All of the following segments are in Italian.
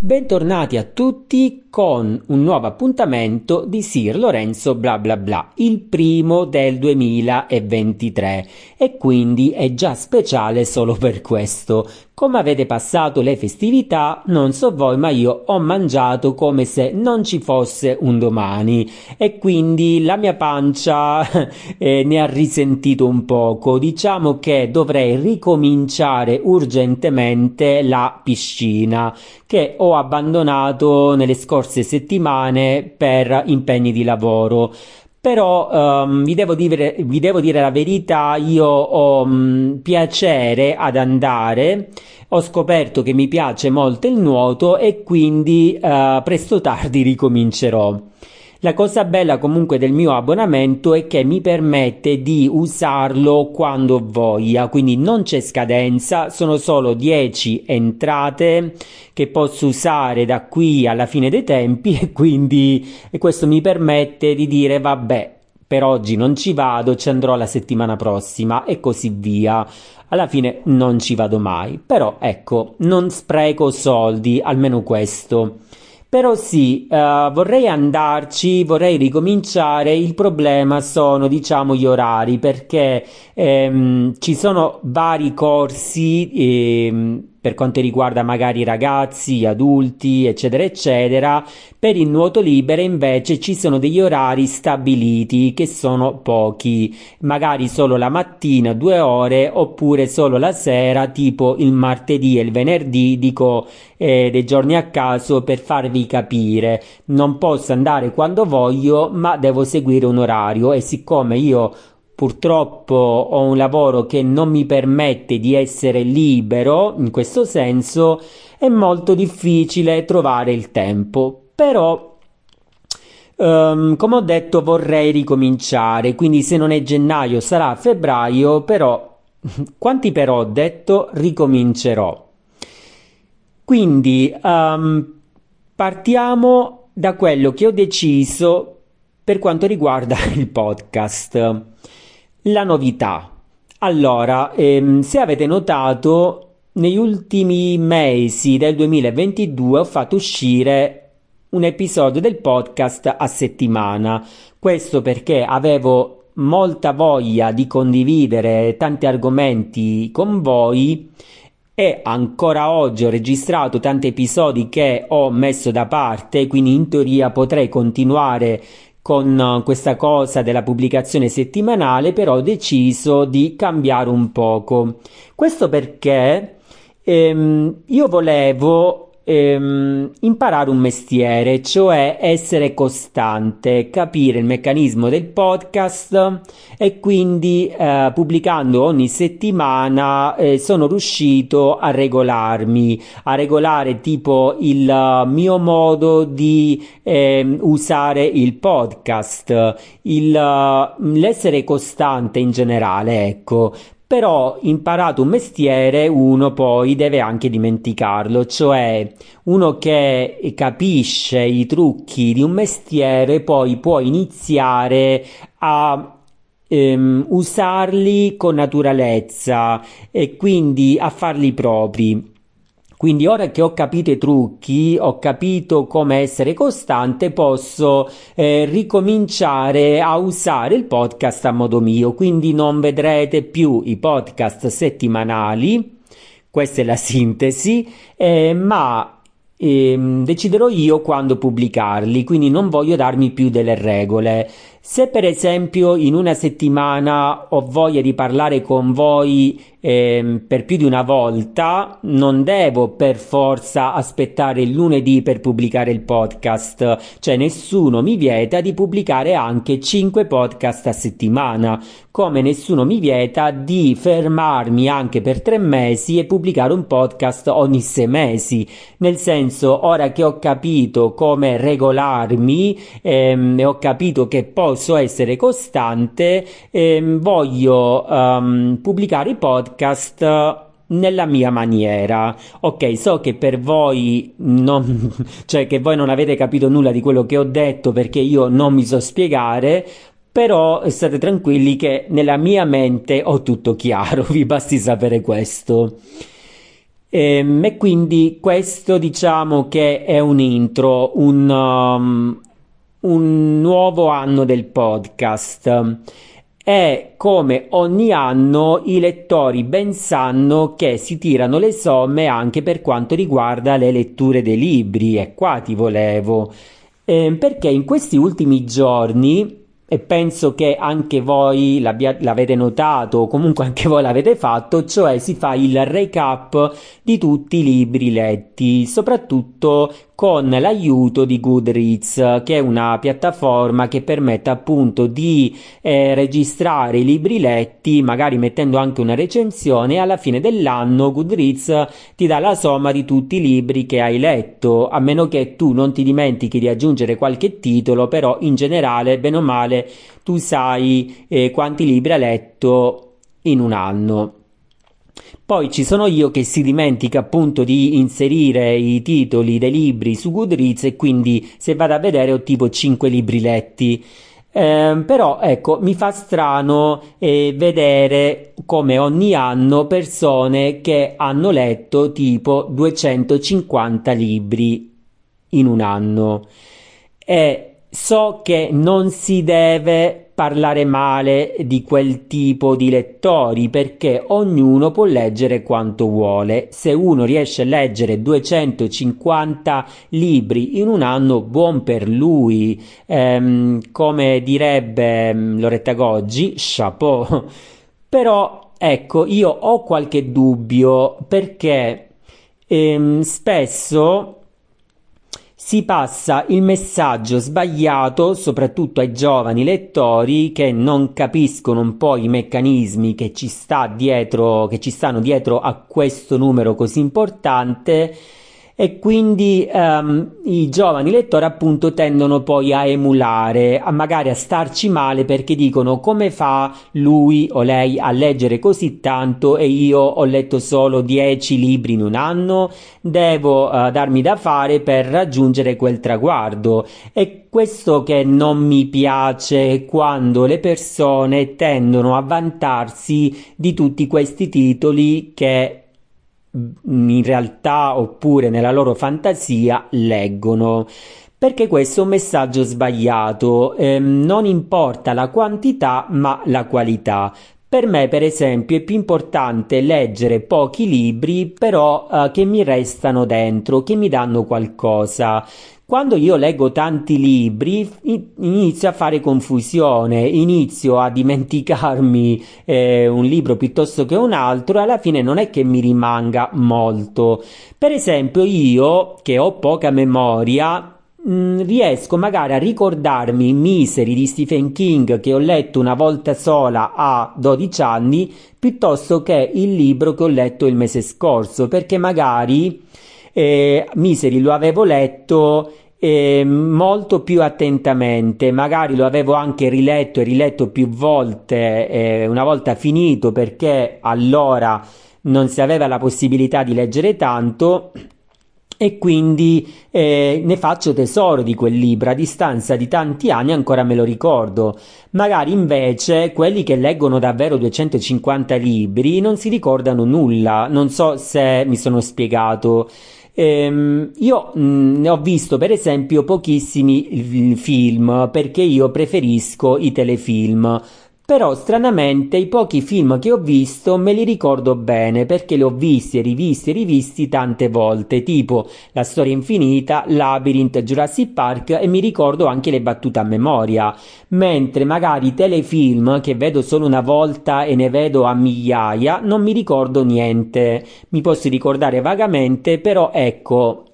Bentornati a tutti con un nuovo appuntamento di Sir Lorenzo bla bla bla, il primo del 2023 e quindi è già speciale solo per questo. Come avete passato le festività, non so voi, ma io ho mangiato come se non ci fosse un domani e quindi la mia pancia eh, ne ha risentito un poco. Diciamo che dovrei ricominciare urgentemente la piscina che ho abbandonato nelle scorse settimane per impegni di lavoro. Però um, vi, devo dire, vi, devo dire, la verità, io ho um, piacere ad andare, ho scoperto che mi piace molto il nuoto e quindi uh, presto tardi ricomincerò. La cosa bella comunque del mio abbonamento è che mi permette di usarlo quando voglia, quindi non c'è scadenza, sono solo 10 entrate che posso usare da qui alla fine dei tempi e quindi e questo mi permette di dire vabbè, per oggi non ci vado, ci andrò la settimana prossima e così via. Alla fine non ci vado mai, però ecco, non spreco soldi, almeno questo. Però sì, uh, vorrei andarci, vorrei ricominciare. Il problema sono, diciamo, gli orari perché ehm, ci sono vari corsi. Ehm, per quanto riguarda magari ragazzi, adulti, eccetera, eccetera. Per il nuoto libero invece ci sono degli orari stabiliti che sono pochi, magari solo la mattina due ore oppure solo la sera, tipo il martedì e il venerdì, dico eh, dei giorni a caso per farvi capire. Non posso andare quando voglio, ma devo seguire un orario e siccome io Purtroppo ho un lavoro che non mi permette di essere libero, in questo senso è molto difficile trovare il tempo, però um, come ho detto vorrei ricominciare, quindi se non è gennaio sarà febbraio, però quanti però ho detto ricomincerò. Quindi um, partiamo da quello che ho deciso per quanto riguarda il podcast. La novità. Allora, ehm, se avete notato, negli ultimi mesi del 2022 ho fatto uscire un episodio del podcast a settimana. Questo perché avevo molta voglia di condividere tanti argomenti con voi e ancora oggi ho registrato tanti episodi che ho messo da parte, quindi in teoria potrei continuare con eh, questa cosa della pubblicazione settimanale, però ho deciso di cambiare un poco. Questo perché ehm, io volevo ehm, imparare un mestiere, cioè essere costante, capire il meccanismo del podcast e quindi eh, pubblicando ogni settimana eh, sono riuscito a regolarmi, a regolare tipo il mio modo di eh, usare il podcast, il, uh, l'essere costante in generale, ecco, però imparato un mestiere uno poi deve anche dimenticarlo, cioè uno che capisce i trucchi di un mestiere poi può iniziare a ehm, usarli con naturalezza e quindi a farli propri. Quindi ora che ho capito i trucchi, ho capito come essere costante, posso eh, ricominciare a usare il podcast a modo mio. Quindi non vedrete più i podcast settimanali, questa è la sintesi, eh, ma e deciderò io quando pubblicarli, quindi non voglio darmi più delle regole. Se per esempio in una settimana ho voglia di parlare con voi eh, per più di una volta, non devo per forza aspettare il lunedì per pubblicare il podcast, cioè nessuno mi vieta di pubblicare anche 5 podcast a settimana, come nessuno mi vieta di fermarmi anche per 3 mesi e pubblicare un podcast ogni 6 mesi. Nel senso, ora che ho capito come regolarmi ehm, e ho capito che posso essere costante, ehm, voglio um, pubblicare i podcast podcast nella mia maniera. Ok, so che per voi non, cioè che voi non avete capito nulla di quello che ho detto perché io non mi so spiegare, però state tranquilli che nella mia mente ho tutto chiaro, vi basti sapere questo. E, ehm, e quindi questo diciamo che è un intro, un, um, un nuovo anno del podcast. E come ogni anno i lettori ben sanno che si tirano le somme anche per quanto riguarda le letture dei libri, e qua ti volevo. Eh, perché in questi ultimi giorni e penso che anche voi l'avete notato o comunque anche voi l'avete fatto, cioè si fa il recap di tutti i libri letti, soprattutto con l'aiuto di Goodreads, che è una piattaforma che permette appunto di eh, registrare i libri letti, magari mettendo anche una recensione, alla fine dell'anno Goodreads ti dà la somma di tutti i libri che hai letto, a meno che tu non ti dimentichi di aggiungere qualche titolo, però in generale, bene o male, tu sai eh, quanti libri hai letto in un anno. Poi ci sono io che si dimentica appunto di inserire i titoli dei libri su Goodreads e quindi se vado a vedere ho tipo 5 libri letti. Eh, però ecco, mi fa strano eh, vedere come ogni anno persone che hanno letto tipo 250 libri in un anno. E so che non si deve parlare male di quel tipo di lettori perché ognuno può leggere quanto vuole. Se uno riesce a leggere 250 libri in un anno, buon per lui. Ehm, come direbbe mm, Loretta Goggi, chapeau. Però ecco, io ho qualche dubbio perché ehm, spesso si passa il messaggio sbagliato soprattutto ai giovani lettori che non capiscono un po' i meccanismi che ci sta dietro, che ci stanno dietro a questo numero così importante e quindi um, i giovani lettori appunto tendono poi a emulare, a magari a starci male perché dicono come fa lui o lei a leggere così tanto e io ho letto solo 10 libri in un anno, devo uh, darmi da fare per raggiungere quel traguardo. E questo che non mi piace quando le persone tendono a vantarsi di tutti questi titoli che in realtà oppure nella loro fantasia leggono. Perché questo è un messaggio sbagliato, eh, non importa la quantità ma la qualità. Per me, per esempio, è più importante leggere pochi libri, però eh, che mi restano dentro, che mi danno qualcosa. Quando io leggo tanti libri inizio a fare confusione, inizio a dimenticarmi eh, un libro piuttosto che un altro e alla fine non è che mi rimanga molto. Per esempio io che ho poca memoria mm, riesco magari a ricordarmi Misery di Stephen King che ho letto una volta sola a 12 anni piuttosto che il libro che ho letto il mese scorso perché magari eh, Misery lo avevo letto eh, molto più attentamente, magari lo avevo anche riletto e riletto più volte, eh, una volta finito perché allora non si aveva la possibilità di leggere tanto e quindi eh, ne faccio tesoro di quel libro, a distanza di tanti anni ancora me lo ricordo. Magari invece quelli che leggono davvero 250 libri non si ricordano nulla, non so se mi sono spiegato. Ehm, io mh, ne ho visto per esempio pochissimi film perché io preferisco i telefilm. Però stranamente i pochi film che ho visto me li ricordo bene perché li ho visti e rivisti e rivisti tante volte, tipo La storia infinita, Labyrinth, Jurassic Park e mi ricordo anche le battute a memoria, mentre magari telefilm che vedo solo una volta e ne vedo a migliaia non mi ricordo niente, mi posso ricordare vagamente, però ecco,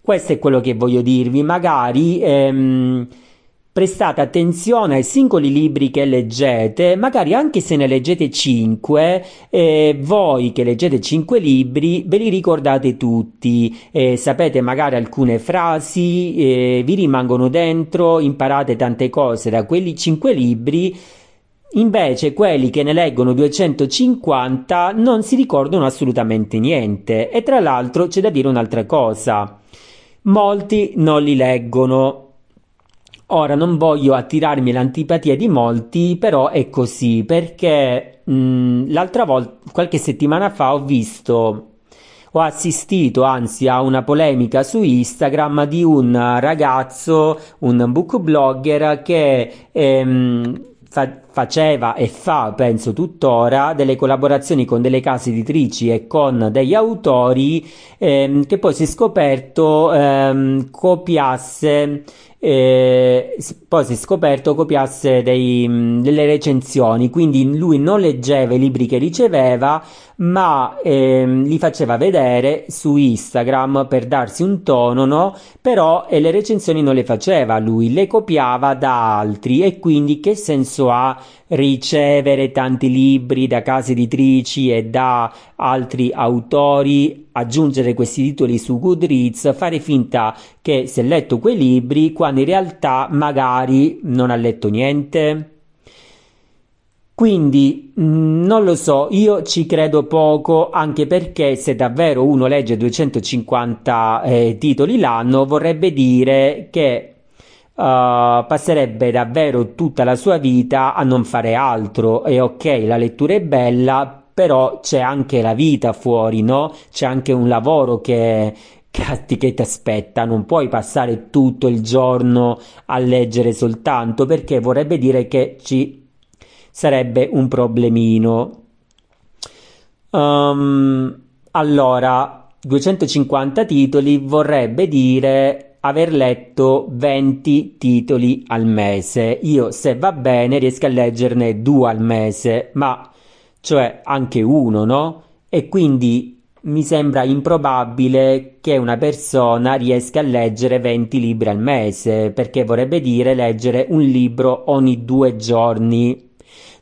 questo è quello che voglio dirvi, magari... Ehm, prestate attenzione ai singoli libri che leggete, magari anche se ne leggete 5, eh, voi che leggete 5 libri ve li ricordate tutti, eh, sapete magari alcune frasi, eh, vi rimangono dentro, imparate tante cose da quelli 5 libri. Invece quelli che ne leggono 250 non si ricordano assolutamente niente e tra l'altro c'è da dire un'altra cosa. Molti non li leggono Ora non voglio attirarmi l'antipatia di molti, però è così perché mh, l'altra volta, qualche settimana fa, ho visto ho assistito anzi a una polemica su Instagram di un ragazzo, un book blogger che ehm, fa- faceva e fa, penso tuttora, delle collaborazioni con delle case editrici e con degli autori ehm, che poi si è scoperto ehm, copiasse eh, poi si è scoperto copiasse dei, delle recensioni, quindi lui non leggeva i libri che riceveva, ma ehm, li faceva vedere su Instagram per darsi un tono, no? Però eh, le recensioni non le faceva lui, le copiava da altri e quindi che senso ha ricevere tanti libri da case editrici e da altri autori, aggiungere questi titoli su Goodreads, fare finta che si è letto quei libri quando in realtà magari non ha letto niente? Quindi mm, non lo so, io ci credo poco anche perché se davvero uno legge 250 eh, titoli l'anno vorrebbe dire che Uh, passerebbe davvero tutta la sua vita a non fare altro. E ok la lettura è bella però c'è anche la vita fuori no? C'è anche un lavoro che, che, ti aspetta. Non puoi passare tutto il giorno a leggere soltanto perché vorrebbe dire che ci sarebbe un problemino. Um, allora 250 titoli vorrebbe dire aver letto 20 titoli al mese. Io, se va bene, riesco a leggerne due al mese, ma cioè anche uno, no? E quindi mi sembra improbabile che una persona riesca a leggere 20 libri al mese, perché vorrebbe dire leggere un libro ogni due giorni.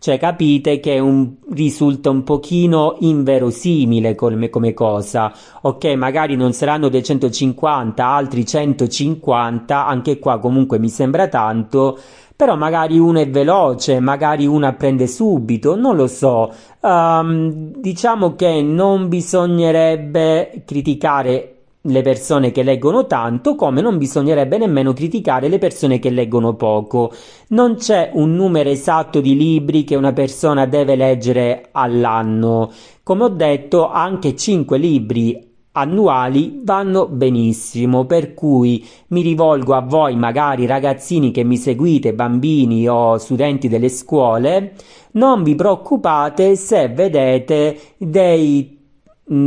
Cioè capite che un, risulta un pochino inverosimile come, come cosa. Ok, magari non saranno dei 150, altri 150, anche qua comunque mi sembra tanto, però magari uno è veloce, magari uno apprende subito, non lo so. Um, diciamo che non bisognerebbe criticare le persone che leggono tanto, come non bisognerebbe nemmeno criticare le persone che leggono poco. Non c'è un numero esatto di libri che una persona deve leggere all'anno. Come ho detto, anche 5 libri annuali vanno benissimo, per cui mi rivolgo a voi, magari ragazzini che mi seguite, bambini o studenti delle scuole, non vi preoccupate se vedete dei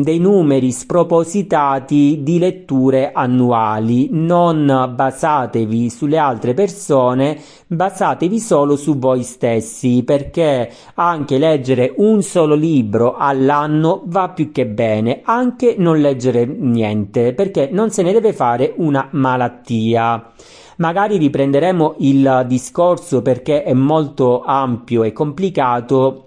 dei numeri spropositati di letture annuali. Non basatevi sulle altre persone, basatevi solo su voi stessi, perché anche leggere un solo libro all'anno va più che bene, anche non leggere niente, perché non se ne deve fare una malattia. Magari riprenderemo il discorso perché è molto ampio e complicato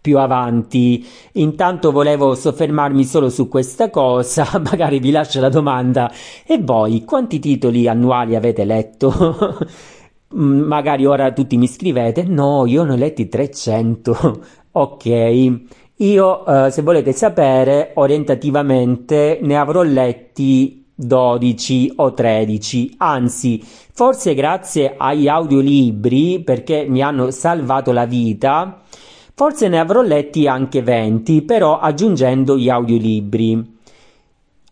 più avanti. Intanto volevo soffermarmi solo su questa cosa, magari vi lascio la domanda. E voi quanti titoli annuali avete letto? Mm, magari ora tutti mi scrivete, no, io ne ho letti 300. ok. Io, eh, se volete sapere, orientativamente ne avrò letti 12 o 13, anzi, forse grazie agli audiolibri, perché mi hanno salvato la vita, Forse ne avrò letti anche 20, però aggiungendo gli audiolibri.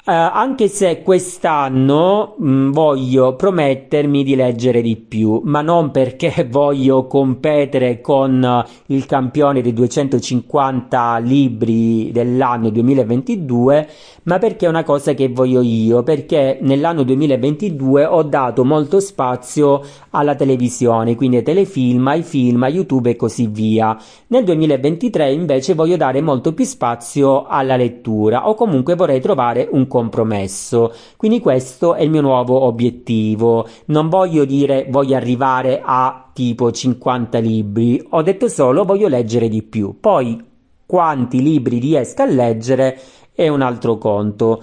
Uh, anche se quest'anno mh, mm, voglio promettermi di leggere di più, ma non perché voglio competere con il campione dei 250 libri dell'anno 2022, ma perché è una cosa che voglio io, perché nell'anno 2022 ho dato molto spazio alla televisione, quindi ai telefilm, ai film, a YouTube e così via. Nel 2023 invece voglio dare molto più spazio alla lettura o comunque vorrei trovare un compromesso. Quindi questo è il mio nuovo obiettivo. Non voglio dire voglio arrivare a tipo 50 libri, ho detto solo voglio leggere di più. Poi quanti libri riesco a leggere è un altro conto.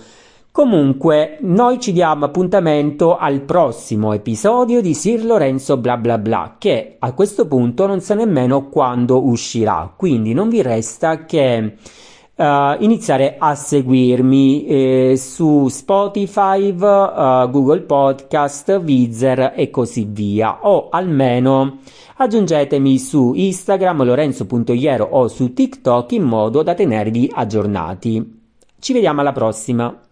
Comunque, noi ci diamo appuntamento al prossimo episodio di Sir Lorenzo bla bla bla, che a questo punto non sa nemmeno quando uscirà, quindi non vi resta che Uh, iniziare a seguirmi eh, su Spotify, uh, Google Podcast, Vizer e così via o almeno aggiungetemi su Instagram lorenzo.iero o su TikTok in modo da tenervi aggiornati. Ci vediamo alla prossima.